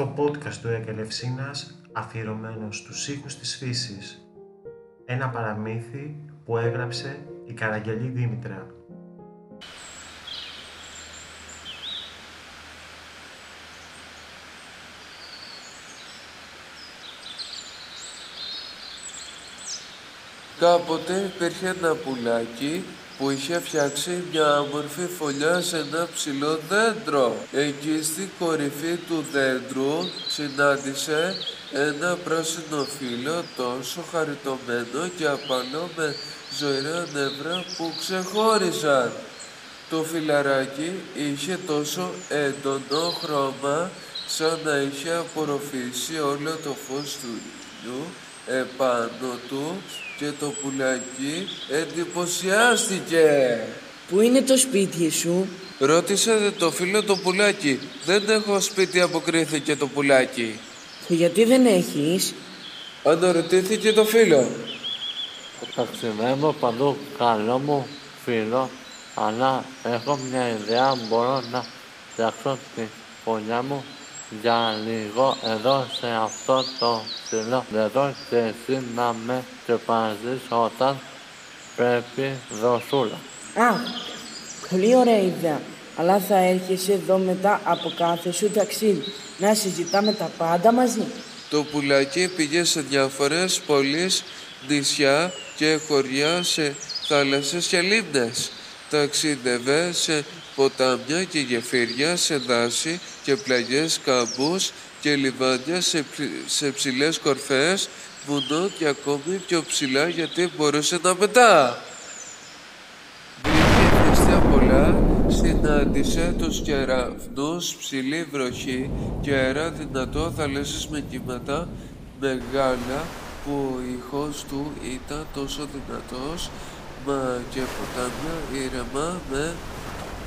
το podcast του Εκελευσίνας αφιερωμένο στους ήχους της φύσης. Ένα παραμύθι που έγραψε η Καραγγελή Δήμητρα. Κάποτε υπήρχε ένα πουλάκι που είχε φτιάξει μια όμορφη φωλιά σε ένα ψηλό δέντρο. Εκεί στην κορυφή του δέντρου συνάντησε ένα πράσινο φύλλο τόσο χαριτωμένο και απαλό με ζωηρά νεύρα που ξεχώριζαν. Το φιλαράκι είχε τόσο έντονο χρώμα σαν να είχε απορροφήσει όλο το φως του ήλιου επάνω του και το πουλάκι εντυπωσιάστηκε. Πού είναι το σπίτι σου; Ρώτησε το φίλο το πουλάκι. Δεν έχω σπίτι αποκρίθηκε το πουλάκι. Γιατί δεν έχεις; Αναρωτήθηκε το φίλο. Ταξιδεύω παντού καλό μου φίλο, αλλά έχω μια ιδέα μπορώ να φτιάξω τη φωλιά μου για λίγο εδώ σε αυτό το ψηλό δέντρο και εσύ να με ξεπανζείς όταν πρέπει δροσούλα. Α, πολύ ωραία ιδέα. Αλλά θα έρχεσαι εδώ μετά από κάθε σου ταξίδι να συζητάμε τα πάντα μαζί. Το πουλάκι πήγε σε διάφορες πόλεις, νησιά και χωριά σε θάλασσες και λίμνες. Ταξίδευε σε ποτάμια και γεφύρια, σε δάση και πλαγιές κάμπους και λιβάνια σε, σε ψηλές κορφές, βουνό και ακόμη πιο ψηλά γιατί μπορούσε να πετά. Βρήκε νηστεία πολλά, συνάντησε τους κεραυνούς, ψηλή βροχή και αέρα δυνατό θαλάσσιες με κύματα μεγάλα που ο ήχος του ήταν τόσο δυνατός μα και ποτάμια ήρεμα με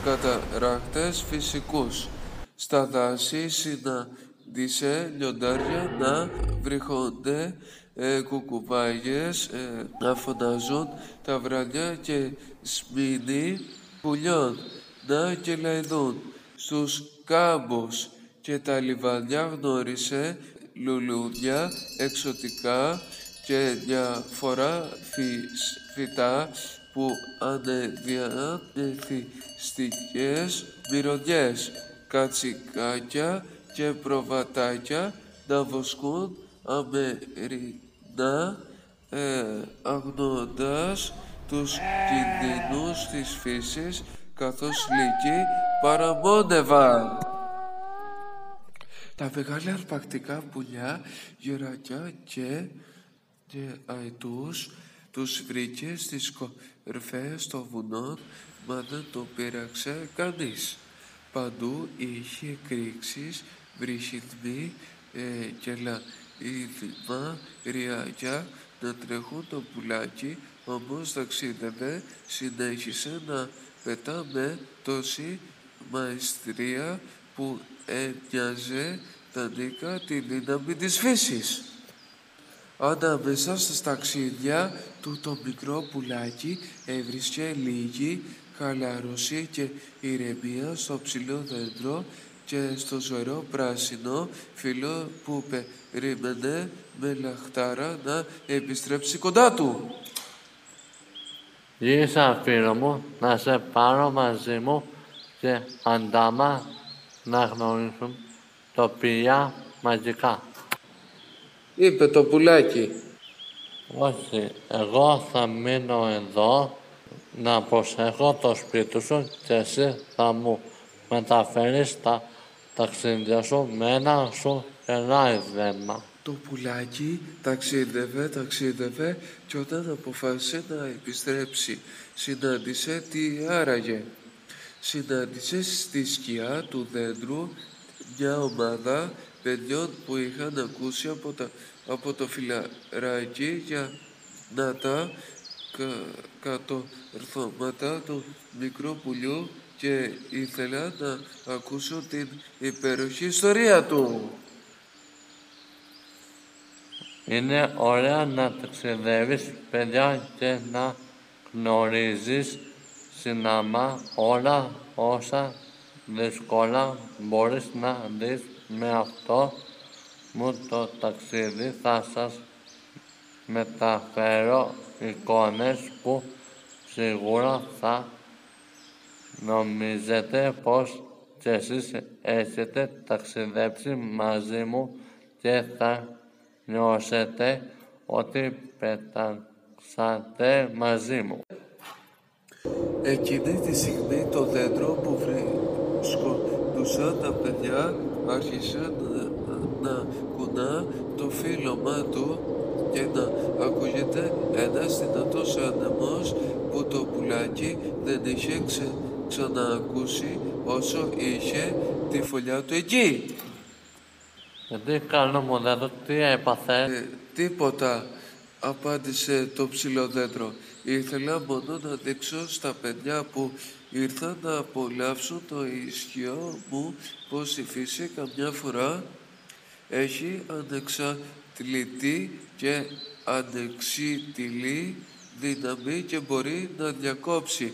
καταράχτες φυσικούς. Στα δάση συναντήσε λιοντάρια να βρυχόνται, ε, κουκουβάγες ε, να φωνάζουν τα βράδια και σμήνοι πουλιών να κελαϊδούν στους κάμπους και τα λιβανιά γνώρισε λουλούδια εξωτικά και διάφορα φυτά που ανεδιανεθιστικές μυρωδιές, κατσικάκια και προβατάκια να βοσκούν αμερινά ε, αγνώντας τους κινδύνους της φύσης καθώς λίγοι παραμόνευαν. Τα μεγάλα αρπακτικά πουλιά, γερακιά και, και αετούς τους βρήκε στις κορφές των βουνών, μα δεν το πείραξε κανείς. Παντού είχε κρίξεις, βρυχυθμοί ε, και λαίδημα, ριάκια να τρέχουν το πουλάκι, όμως ταξίδευε, συνέχισε να πετά με τόση μαεστρία που έμοιαζε τα νίκα τη δύναμη της φύσης. Ανάμεσα στα ταξίδια του το μικρό πουλάκι έβρισκε λίγη χαλάρωση και ηρεμία στο ψηλό δέντρο και στο ζωηρό πράσινο φύλλο που περίμενε με λαχτάρα να επιστρέψει κοντά του. Ήρθα φίλο μου να σε πάρω μαζί μου και αντάμα να γνωρίσουν τοπία μαζικά είπε το πουλάκι. Όχι, εγώ θα μείνω εδώ να προσέχω το σπίτι σου και εσύ θα μου μεταφέρεις τα ταξίδια σου με ένα σου δέμα. Το πουλάκι ταξίδευε, ταξίδευε και όταν αποφάσισε να επιστρέψει συνάντησε τι άραγε. Συνάντησε στη σκιά του δέντρου μια ομάδα παιδιών που είχαν ακούσει από, τα, από το φιλαράκι για να τα κα, κατορθώματα του μικρού πουλιού και ήθελα να ακούσω την υπέροχη ιστορία του. Είναι ωραία να ταξιδεύεις παιδιά και να γνωρίζεις συνάμα όλα όσα δύσκολα μπορείς να δεις με αυτό μου το ταξίδι θα σας μεταφέρω εικόνες που σίγουρα θα νομίζετε πως και εσείς έχετε ταξιδέψει μαζί μου και θα νιώσετε ότι πετάξατε μαζί μου. Εκείνη τη στιγμή το δέντρο που βρίσκονταν τα παιδιά άρχισε να, να κουνά το φύλλωμά του και να ακούγεται ένας δυνατός άνεμος που το πουλάκι δεν είχε ξε, ξανακούσει όσο είχε τη φωλιά του εκεί. Γιατί κάνω μοντέλο, τι έπαθε; Ε, τίποτα, απάντησε το ψηλό δέντρο. Ήθελα μόνο να δείξω στα παιδιά που ήρθαν να απολαύσουν το ισχυό μου πως η φύση καμιά φορά έχει ανεξατλητή και ανεξίτηλη δύναμη και μπορεί να διακόψει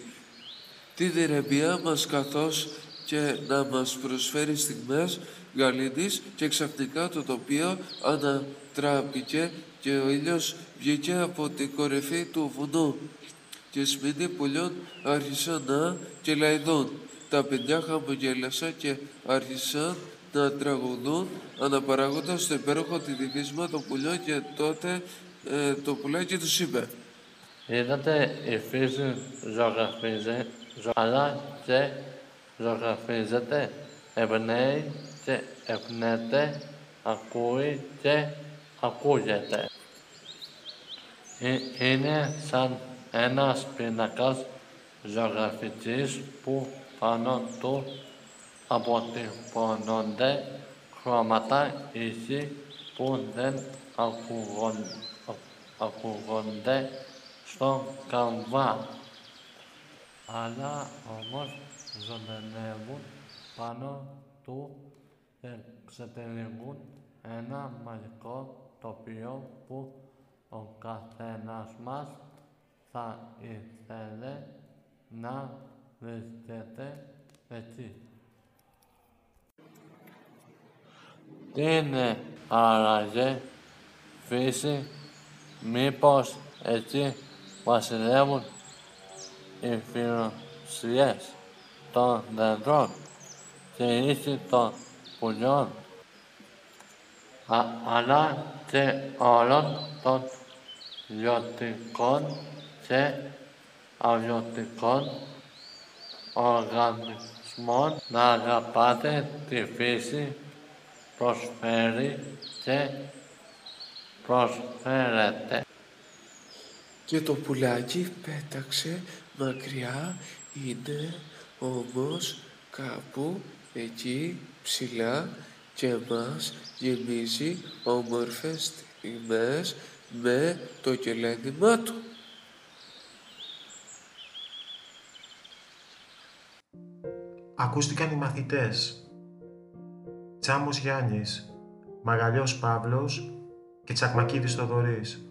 τη διρεμπία μας καθώς και να μας προσφέρει στιγμές γαλήνης και ξαφνικά το τοπίο ανατράπηκε και ο ήλιος βγήκε από την κορυφή του βουνού και σπίτι πουλιών άρχισαν να κελαϊδούν. Τα παιδιά χαμογέλασαν και άρχισαν να τραγουδούν αναπαράγοντας το υπέροχο τυλιγίσμα των πουλιών και τότε ε, το πουλάκι τους είπε Είδατε η φύση ζωγραφίζει, αλλά και ζωγραφίζεται, εμπνέει και εμπνέεται, ακούει και ακούγεται. Ε, είναι σαν ένας πίνακας ζωγραφικής που πάνω του αποτυπώνονται χρώματα ίσοι που δεν ακούγονται στο καμβά. Αλλά όμως ζωντανεύουν πάνω του και ξετυλίγουν ένα μαγικό τοπίο που ο καθένας μας θα ήθελε να βρίσκεται εκεί. Τι είναι άραγε φύση, μήπως εκεί βασιλεύουν οι φιλοσίες των δέντρων και οι ίσοι των πουλιών, αλλά και όλων των λιωτικών και αγιωτικών οργανισμών να αγαπάτε τη φύση προσφέρει και προσφέρεται. Και το πουλάκι πέταξε μακριά, είναι όμως κάπου εκεί ψηλά και μας γεμίζει όμορφες στιγμές με το κελένημά του. Ακούστηκαν οι μαθητές. Τσάμος Γιάννης, Μαγαλιός Παύλος και Τσακμακίδης Θοδωρής.